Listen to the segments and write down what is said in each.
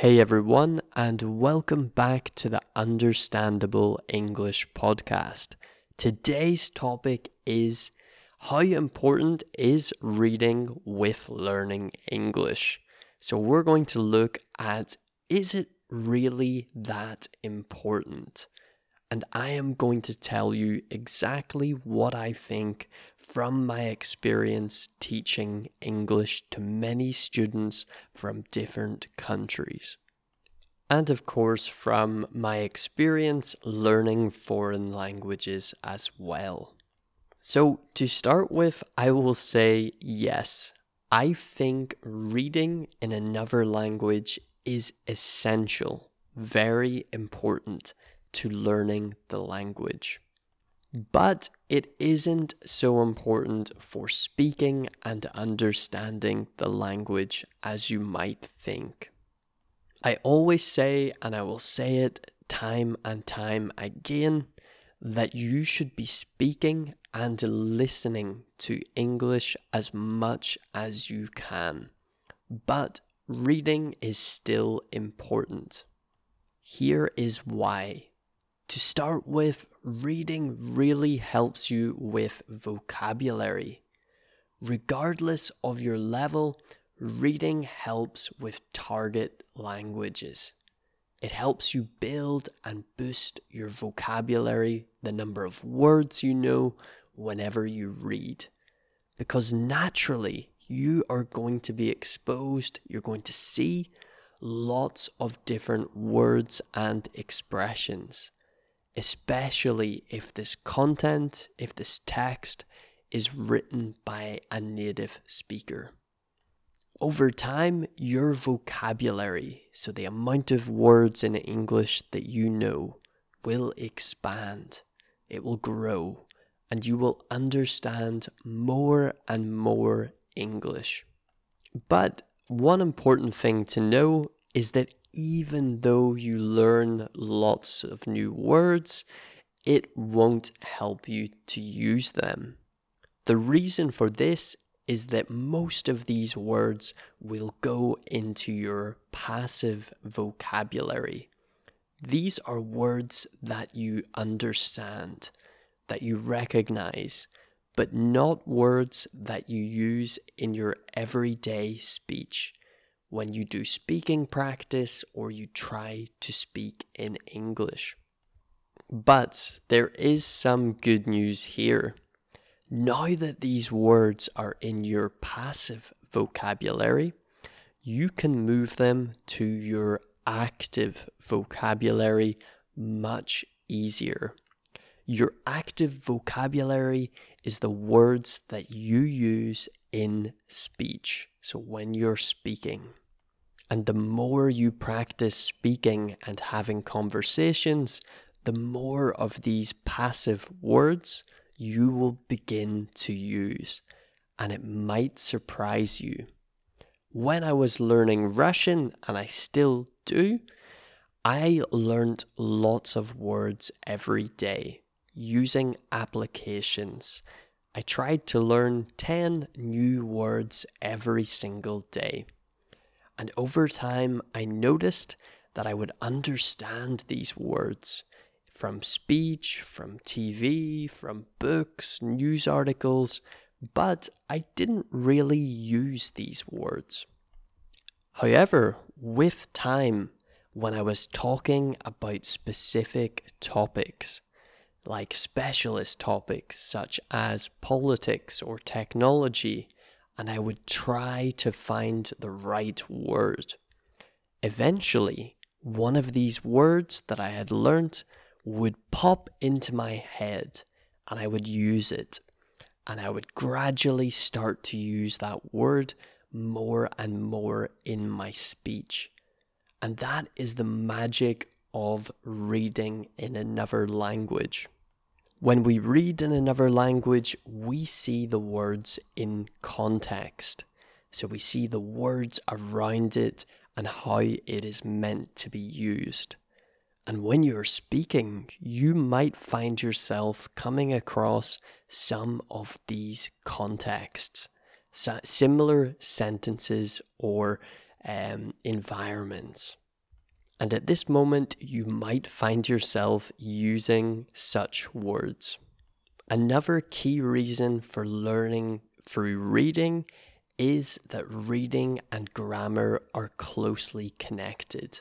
Hey everyone, and welcome back to the Understandable English podcast. Today's topic is how important is reading with learning English? So, we're going to look at is it really that important? And I am going to tell you exactly what I think from my experience teaching English to many students from different countries. And of course, from my experience learning foreign languages as well. So, to start with, I will say yes, I think reading in another language is essential, very important to learning the language. But it isn't so important for speaking and understanding the language as you might think. I always say, and I will say it time and time again, that you should be speaking and listening to English as much as you can. But reading is still important. Here is why. To start with, reading really helps you with vocabulary. Regardless of your level, reading helps with target languages. It helps you build and boost your vocabulary, the number of words you know whenever you read. Because naturally, you are going to be exposed, you're going to see lots of different words and expressions especially if this content, if this text is written by a native speaker. Over time, your vocabulary, so the amount of words in English that you know, will expand. It will grow, and you will understand more and more English. But one important thing to know is that even though you learn lots of new words, it won't help you to use them. The reason for this is that most of these words will go into your passive vocabulary. These are words that you understand, that you recognize, but not words that you use in your everyday speech when you do speaking practice or you try to speak in English. But there is some good news here. Now that these words are in your passive vocabulary, you can move them to your active vocabulary much easier. Your active vocabulary is the words that you use in speech. So when you're speaking. And the more you practice speaking and having conversations, the more of these passive words you will begin to use. And it might surprise you. When I was learning Russian, and I still do, I learned lots of words every day using applications. I tried to learn 10 new words every single day. And over time, I noticed that I would understand these words from speech, from TV, from books, news articles, but I didn't really use these words. However, with time, when I was talking about specific topics, like specialist topics such as politics or technology, and I would try to find the right word. Eventually, one of these words that I had learnt would pop into my head and I would use it. And I would gradually start to use that word more and more in my speech. And that is the magic of reading in another language. When we read in another language, we see the words in context. So we see the words around it and how it is meant to be used. And when you're speaking, you might find yourself coming across some of these contexts, similar sentences or um, environments. And at this moment, you might find yourself using such words. Another key reason for learning through reading is that reading and grammar are closely connected.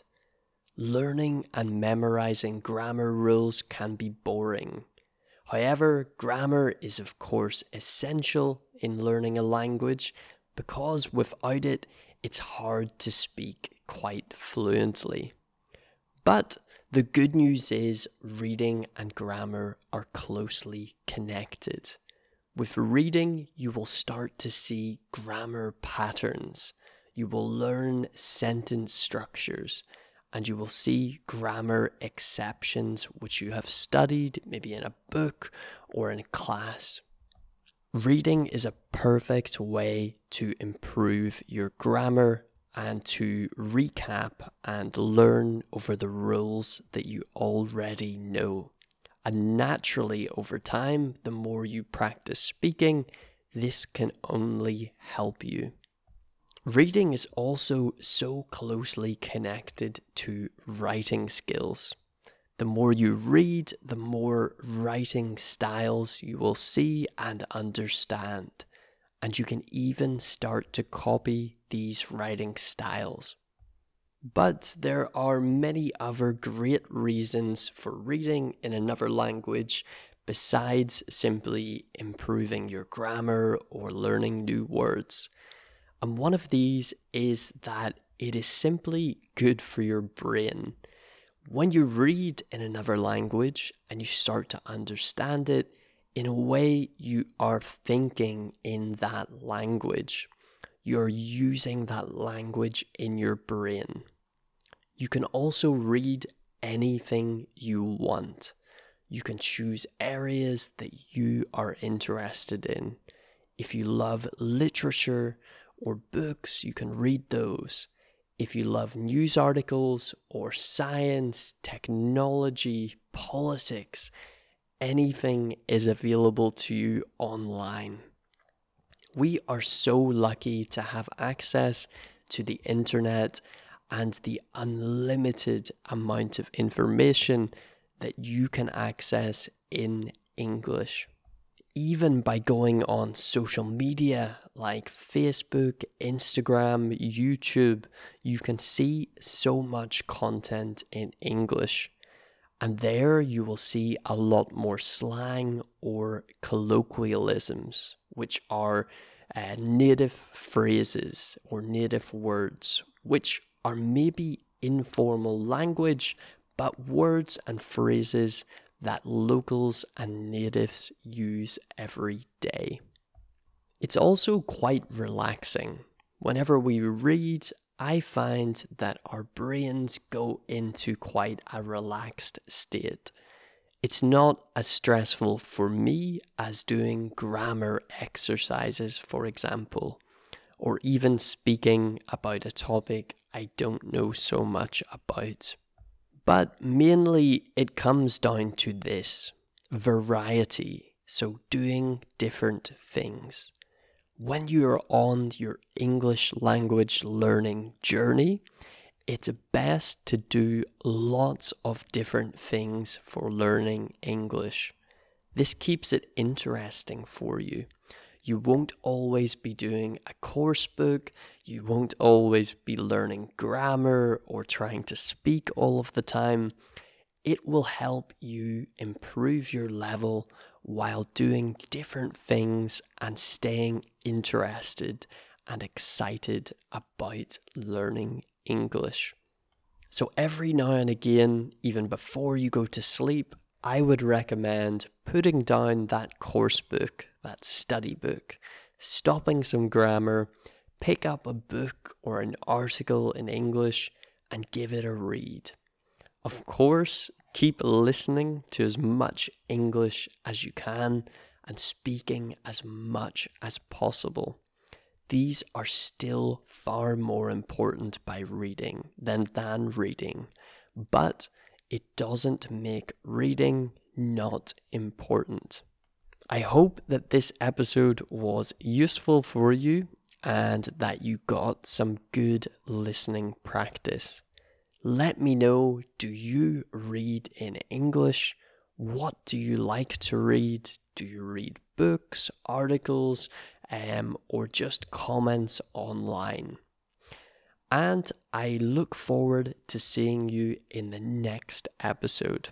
Learning and memorizing grammar rules can be boring. However, grammar is, of course, essential in learning a language because without it, it's hard to speak quite fluently. But the good news is reading and grammar are closely connected. With reading, you will start to see grammar patterns. You will learn sentence structures and you will see grammar exceptions which you have studied maybe in a book or in a class. Reading is a perfect way to improve your grammar and to recap and learn over the rules that you already know. And naturally, over time, the more you practice speaking, this can only help you. Reading is also so closely connected to writing skills. The more you read, the more writing styles you will see and understand, and you can even start to copy these writing styles. But there are many other great reasons for reading in another language besides simply improving your grammar or learning new words. And one of these is that it is simply good for your brain. When you read in another language and you start to understand it, in a way, you are thinking in that language. You're using that language in your brain. You can also read anything you want. You can choose areas that you are interested in. If you love literature, or books, you can read those. If you love news articles or science, technology, politics, anything is available to you online. We are so lucky to have access to the internet and the unlimited amount of information that you can access in English even by going on social media like Facebook, Instagram, YouTube, you can see so much content in English. And there you will see a lot more slang or colloquialisms, which are uh, native phrases or native words, which are maybe informal language, but words and phrases that locals and natives use every day. It's also quite relaxing. Whenever we read, I find that our brains go into quite a relaxed state. It's not as stressful for me as doing grammar exercises, for example, or even speaking about a topic I don't know so much about. But mainly it comes down to this variety. So, doing different things. When you're on your English language learning journey, it's best to do lots of different things for learning English. This keeps it interesting for you. You won't always be doing a course book, you won't always be learning grammar or trying to speak all of the time. It will help you improve your level while doing different things and staying interested and excited about learning English. So, every now and again, even before you go to sleep, I would recommend putting down that course book, that study book, stopping some grammar, pick up a book or an article in English and give it a read. Of course, keep listening to as much English as you can and speaking as much as possible. These are still far more important by reading than than reading, but it doesn't make reading not important. I hope that this episode was useful for you and that you got some good listening practice. Let me know do you read in English? What do you like to read? Do you read books, articles, um, or just comments online? And I look forward to seeing you in the next episode.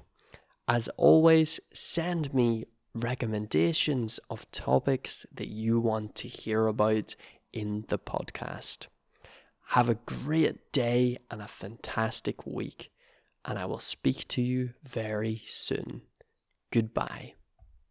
As always, send me recommendations of topics that you want to hear about in the podcast. Have a great day and a fantastic week, and I will speak to you very soon. Goodbye.